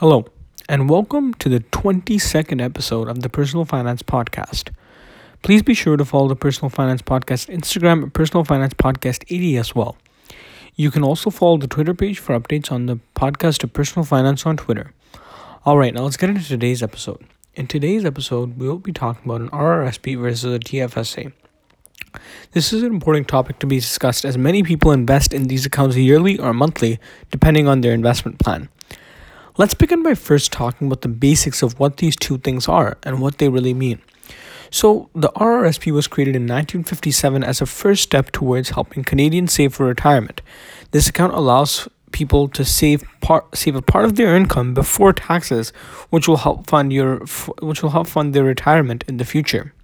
Hello, and welcome to the 22nd episode of the Personal Finance Podcast. Please be sure to follow the Personal Finance Podcast Instagram at Personal Finance Podcast 80 as well. You can also follow the Twitter page for updates on the podcast of Personal Finance on Twitter. All right, now let's get into today's episode. In today's episode, we will be talking about an RRSP versus a TFSA. This is an important topic to be discussed as many people invest in these accounts yearly or monthly, depending on their investment plan. Let's begin by first talking about the basics of what these two things are and what they really mean. So, the RRSP was created in 1957 as a first step towards helping Canadians save for retirement. This account allows people to save part save a part of their income before taxes, which will help fund your which will help fund their retirement in the future.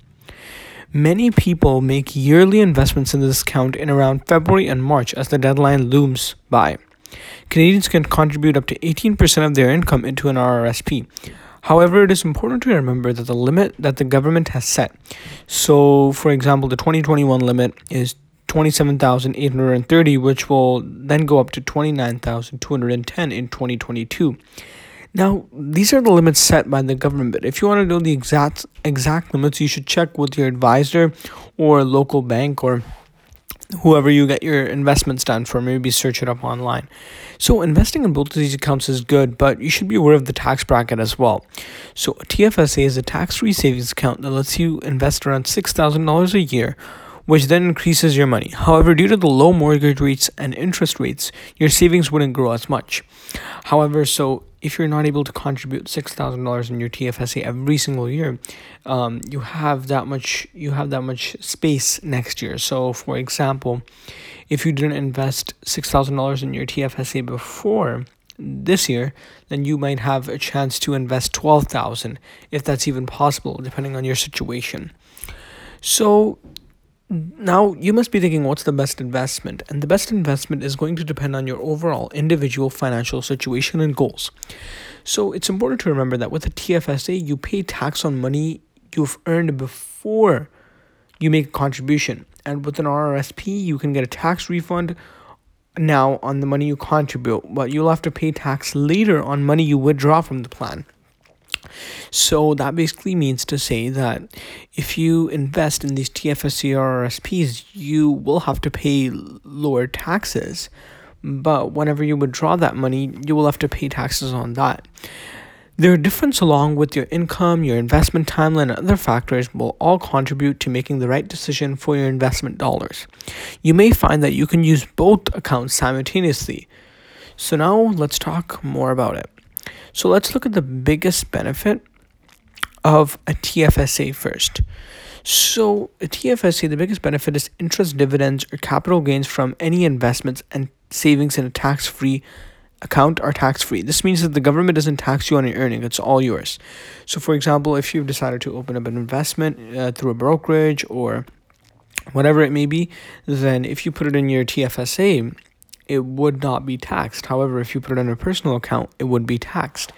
Many people make yearly investments in this account in around February and March as the deadline looms by. Canadians can contribute up to 18% of their income into an RRSP. However, it is important to remember that the limit that the government has set. So, for example, the 2021 limit is 27,830, which will then go up to 29,210 in 2022. Now, these are the limits set by the government. But if you want to know the exact exact limits, you should check with your advisor or local bank or whoever you get your investments done for. Maybe search it up online. So investing in both of these accounts is good, but you should be aware of the tax bracket as well. So a TFSA is a tax-free savings account that lets you invest around six thousand dollars a year which then increases your money. However, due to the low mortgage rates and interest rates, your savings wouldn't grow as much. However, so if you're not able to contribute six thousand dollars in your TFSA every single year, um, you have that much you have that much space next year. So, for example, if you didn't invest six thousand dollars in your TFSA before this year, then you might have a chance to invest twelve thousand if that's even possible, depending on your situation. So now, you must be thinking, what's the best investment? And the best investment is going to depend on your overall individual financial situation and goals. So, it's important to remember that with a TFSA, you pay tax on money you've earned before you make a contribution. And with an RRSP, you can get a tax refund now on the money you contribute, but you'll have to pay tax later on money you withdraw from the plan. So that basically means to say that if you invest in these TFSA or you will have to pay lower taxes. But whenever you withdraw that money, you will have to pay taxes on that. Their difference, along with your income, your investment timeline, and other factors, will all contribute to making the right decision for your investment dollars. You may find that you can use both accounts simultaneously. So, now let's talk more about it. So let's look at the biggest benefit of a TFSA first. So, a TFSA, the biggest benefit is interest dividends or capital gains from any investments and savings in a tax free account are tax free. This means that the government doesn't tax you on your earning, it's all yours. So, for example, if you've decided to open up an investment uh, through a brokerage or whatever it may be, then if you put it in your TFSA, it would not be taxed. However, if you put it in a personal account, it would be taxed.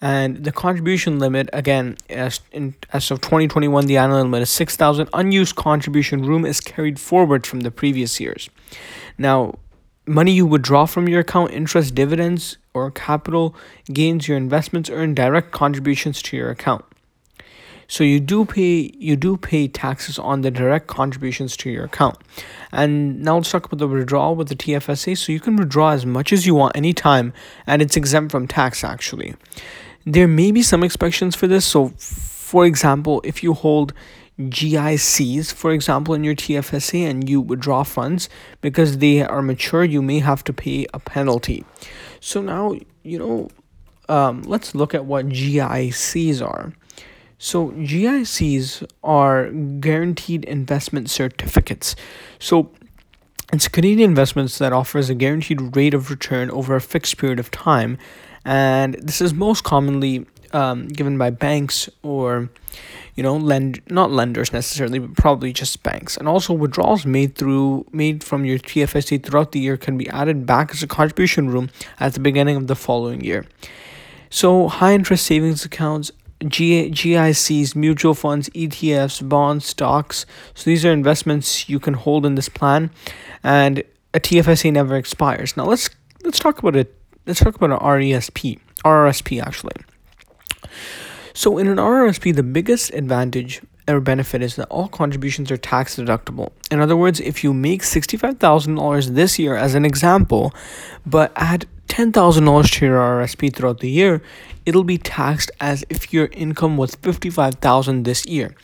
And the contribution limit, again, as, in, as of 2021, the annual limit is 6,000. Unused contribution room is carried forward from the previous years. Now, money you withdraw from your account, interest, dividends, or capital gains your investments earn direct contributions to your account. So you do pay you do pay taxes on the direct contributions to your account. And now let's talk about the withdrawal with the TFSA. So you can withdraw as much as you want anytime and it's exempt from tax actually. There may be some exceptions for this. So for example, if you hold GICs, for example, in your TFSA and you withdraw funds because they are mature, you may have to pay a penalty. So now, you know, um, let's look at what GICs are. So GICs are guaranteed investment certificates. So it's Canadian investments that offers a guaranteed rate of return over a fixed period of time, and this is most commonly um, given by banks or you know lend not lenders necessarily but probably just banks. And also withdrawals made through made from your TFSA throughout the year can be added back as a contribution room at the beginning of the following year. So high interest savings accounts G- GICs, mutual funds, ETFs, bonds, stocks. So these are investments you can hold in this plan, and a TFSA never expires. Now let's let's talk about it. Let's talk about an RESP. RRSP actually. So in an RRSP, the biggest advantage or benefit is that all contributions are tax deductible. In other words, if you make $65,000 this year as an example, but add $10,000 to your RRSP throughout the year, it'll be taxed as if your income was 55,000 this year.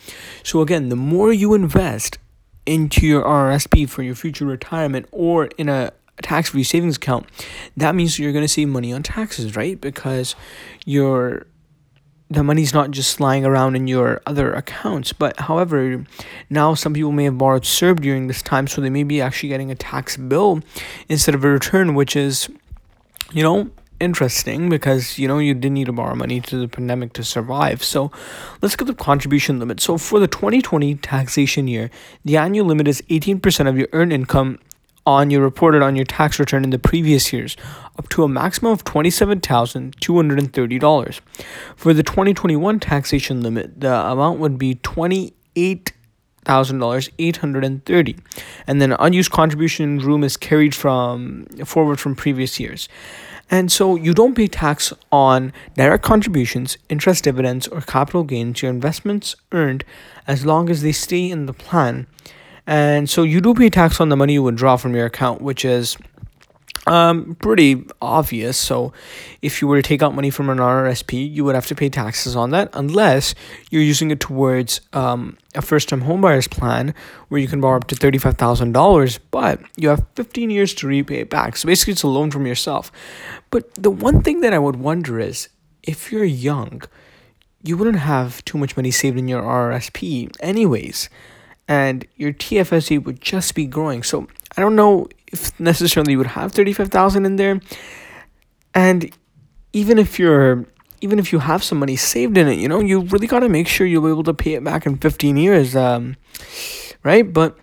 So again, the more you invest into your RRSP for your future retirement or in a tax-free savings account, that means you're going to save money on taxes, right? Because your the money's not just lying around in your other accounts. But however, now some people may have borrowed CERB during this time, so they may be actually getting a tax bill instead of a return, which is, you know, interesting because you know you didn't need to borrow money to the pandemic to survive. So let's get the contribution limit. So for the 2020 taxation year, the annual limit is 18% of your earned income on your reported on your tax return in the previous years, up to a maximum of $27,230. For the 2021 taxation limit, the amount would be $28,000, 830 and then unused contribution room is carried from forward from previous years. And so you don't pay tax on direct contributions, interest dividends, or capital gains your investments earned as long as they stay in the plan and so you do pay tax on the money you withdraw from your account, which is um, pretty obvious. So, if you were to take out money from an RRSP, you would have to pay taxes on that, unless you're using it towards um, a first-time homebuyers plan where you can borrow up to thirty-five thousand dollars, but you have fifteen years to repay it back. So basically, it's a loan from yourself. But the one thing that I would wonder is, if you're young, you wouldn't have too much money saved in your RRSP, anyways and your TFSA would just be growing. So I don't know if necessarily you would have 35,000 in there. And even if you're even if you have some money saved in it, you know, you really got to make sure you'll be able to pay it back in 15 years um right? But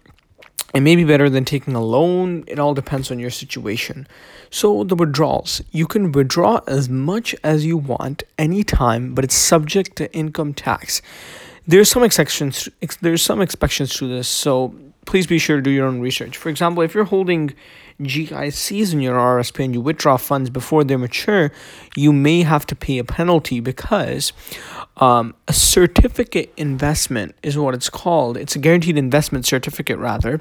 it may be better than taking a loan. It all depends on your situation. So, the withdrawals you can withdraw as much as you want anytime, but it's subject to income tax there's some exceptions there's some exceptions to this so please be sure to do your own research. For example if you're holding GICs in your RSP and you withdraw funds before they mature you may have to pay a penalty because um, a certificate investment is what it's called. It's a guaranteed investment certificate rather.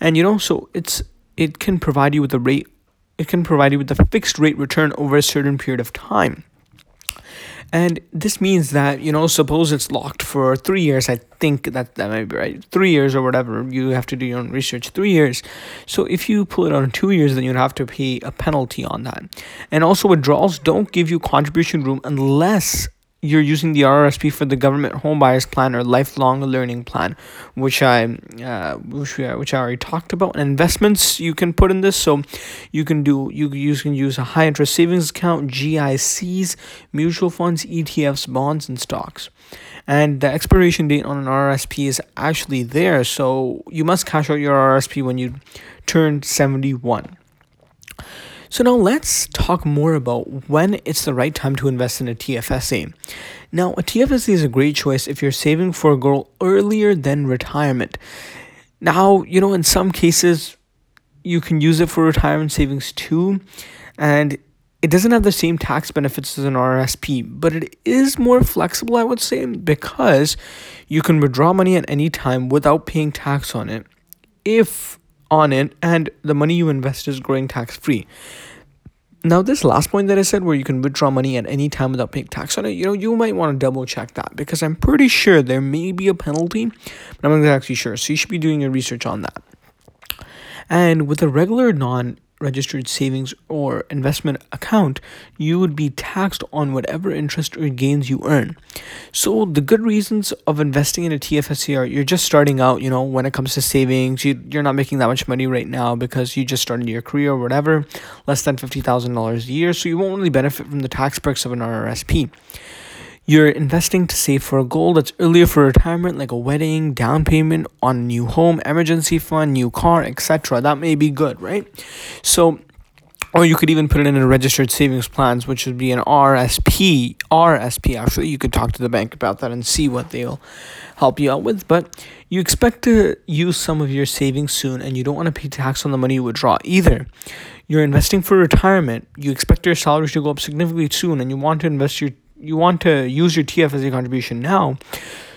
And you know so it's it can provide you with a rate it can provide you with a fixed rate return over a certain period of time and this means that, you know, suppose it's locked for three years. I think that that might be right. Three years or whatever. You have to do your own research. Three years. So if you pull it on two years, then you'd have to pay a penalty on that. And also, withdrawals don't give you contribution room unless you're using the RRSP for the government home buyers plan or lifelong learning plan, which I uh, which we, which I already talked about. And investments you can put in this, so you can do you you can use a high interest savings account, GICs, mutual funds, ETFs, bonds, and stocks. And the expiration date on an RRSP is actually there, so you must cash out your RRSP when you turn seventy one. So now let's talk more about when it's the right time to invest in a TFSA. Now, a TFSA is a great choice if you're saving for a goal earlier than retirement. Now, you know, in some cases, you can use it for retirement savings too, and it doesn't have the same tax benefits as an RSP, but it is more flexible, I would say, because you can withdraw money at any time without paying tax on it if on it and the money you invest is growing tax free. Now, this last point that I said, where you can withdraw money at any time without paying tax on it, you know, you might want to double check that because I'm pretty sure there may be a penalty, but I'm not exactly sure. So you should be doing your research on that. And with a regular non registered savings or investment account, you would be taxed on whatever interest or gains you earn. So the good reasons of investing in a TFSA are you're just starting out, you know, when it comes to savings, you, you're not making that much money right now because you just started your career or whatever, less than $50,000 a year, so you won't really benefit from the tax perks of an RRSP. You're investing to save for a goal that's earlier for retirement, like a wedding, down payment on a new home, emergency fund, new car, etc. That may be good, right? So, or you could even put it in a registered savings plans which would be an RSP RSP actually you could talk to the bank about that and see what they'll help you out with but you expect to use some of your savings soon and you don't want to pay tax on the money you withdraw either you're investing for retirement you expect your salary to go up significantly soon and you want to invest your you want to use your TFSA contribution now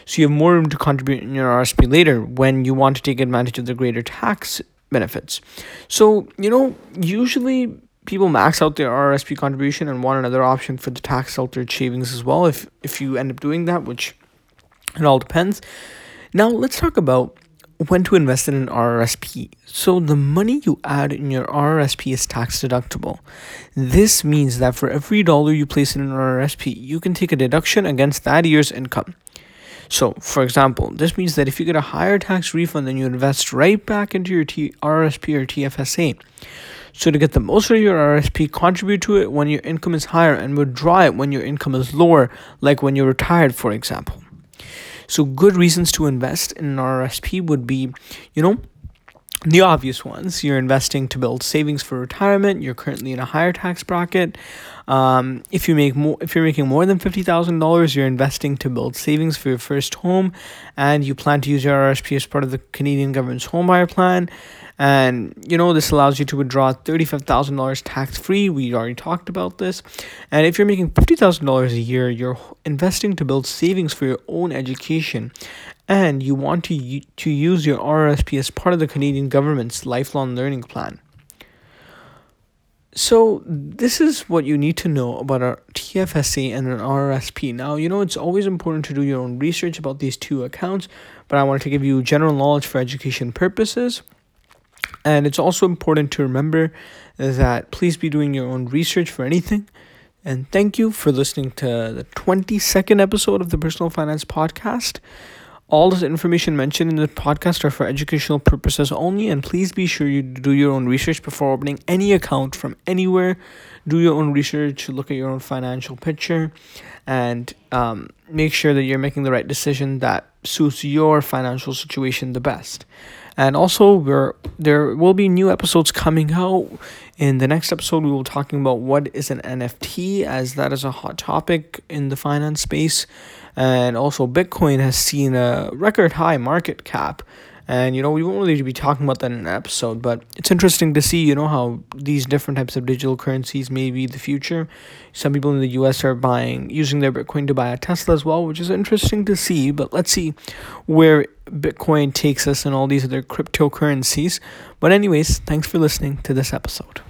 so you have more room to contribute in your RSP later when you want to take advantage of the greater tax benefits. So, you know, usually people max out their RSP contribution and want another option for the tax sheltered savings as well if if you end up doing that, which it all depends. Now, let's talk about when to invest in an RRSP. So the money you add in your RRSP is tax deductible. This means that for every dollar you place in an RRSP, you can take a deduction against that year's income. So, for example, this means that if you get a higher tax refund, then you invest right back into your T- RSP or TFSA. So, to get the most out of your RSP, contribute to it when your income is higher and withdraw it when your income is lower, like when you're retired, for example. So, good reasons to invest in an RSP would be, you know, the obvious ones you're investing to build savings for retirement you're currently in a higher tax bracket. Um, if you make more if you're making more than $50000 you're investing to build savings for your first home and you plan to use your rsp as part of the canadian government's home buyer plan. And you know this allows you to withdraw $35000 tax free we already talked about this. And if you're making $50000 a year you're investing to build savings for your own education and you want to, to use your RRSP as part of the Canadian government's lifelong learning plan. So, this is what you need to know about a TFSA and an RRSP. Now, you know, it's always important to do your own research about these two accounts, but I wanted to give you general knowledge for education purposes. And it's also important to remember that please be doing your own research for anything. And thank you for listening to the 22nd episode of the Personal Finance Podcast. All the information mentioned in the podcast are for educational purposes only, and please be sure you do your own research before opening any account from anywhere. Do your own research, look at your own financial picture, and um, make sure that you're making the right decision that suits your financial situation the best. And also, we're, there will be new episodes coming out. In the next episode, we will be talking about what is an NFT, as that is a hot topic in the finance space and also Bitcoin has seen a record high market cap. And you know, we won't really be talking about that in an episode, but it's interesting to see, you know, how these different types of digital currencies may be the future. Some people in the US are buying using their Bitcoin to buy a Tesla as well, which is interesting to see, but let's see where Bitcoin takes us and all these other cryptocurrencies. But anyways, thanks for listening to this episode.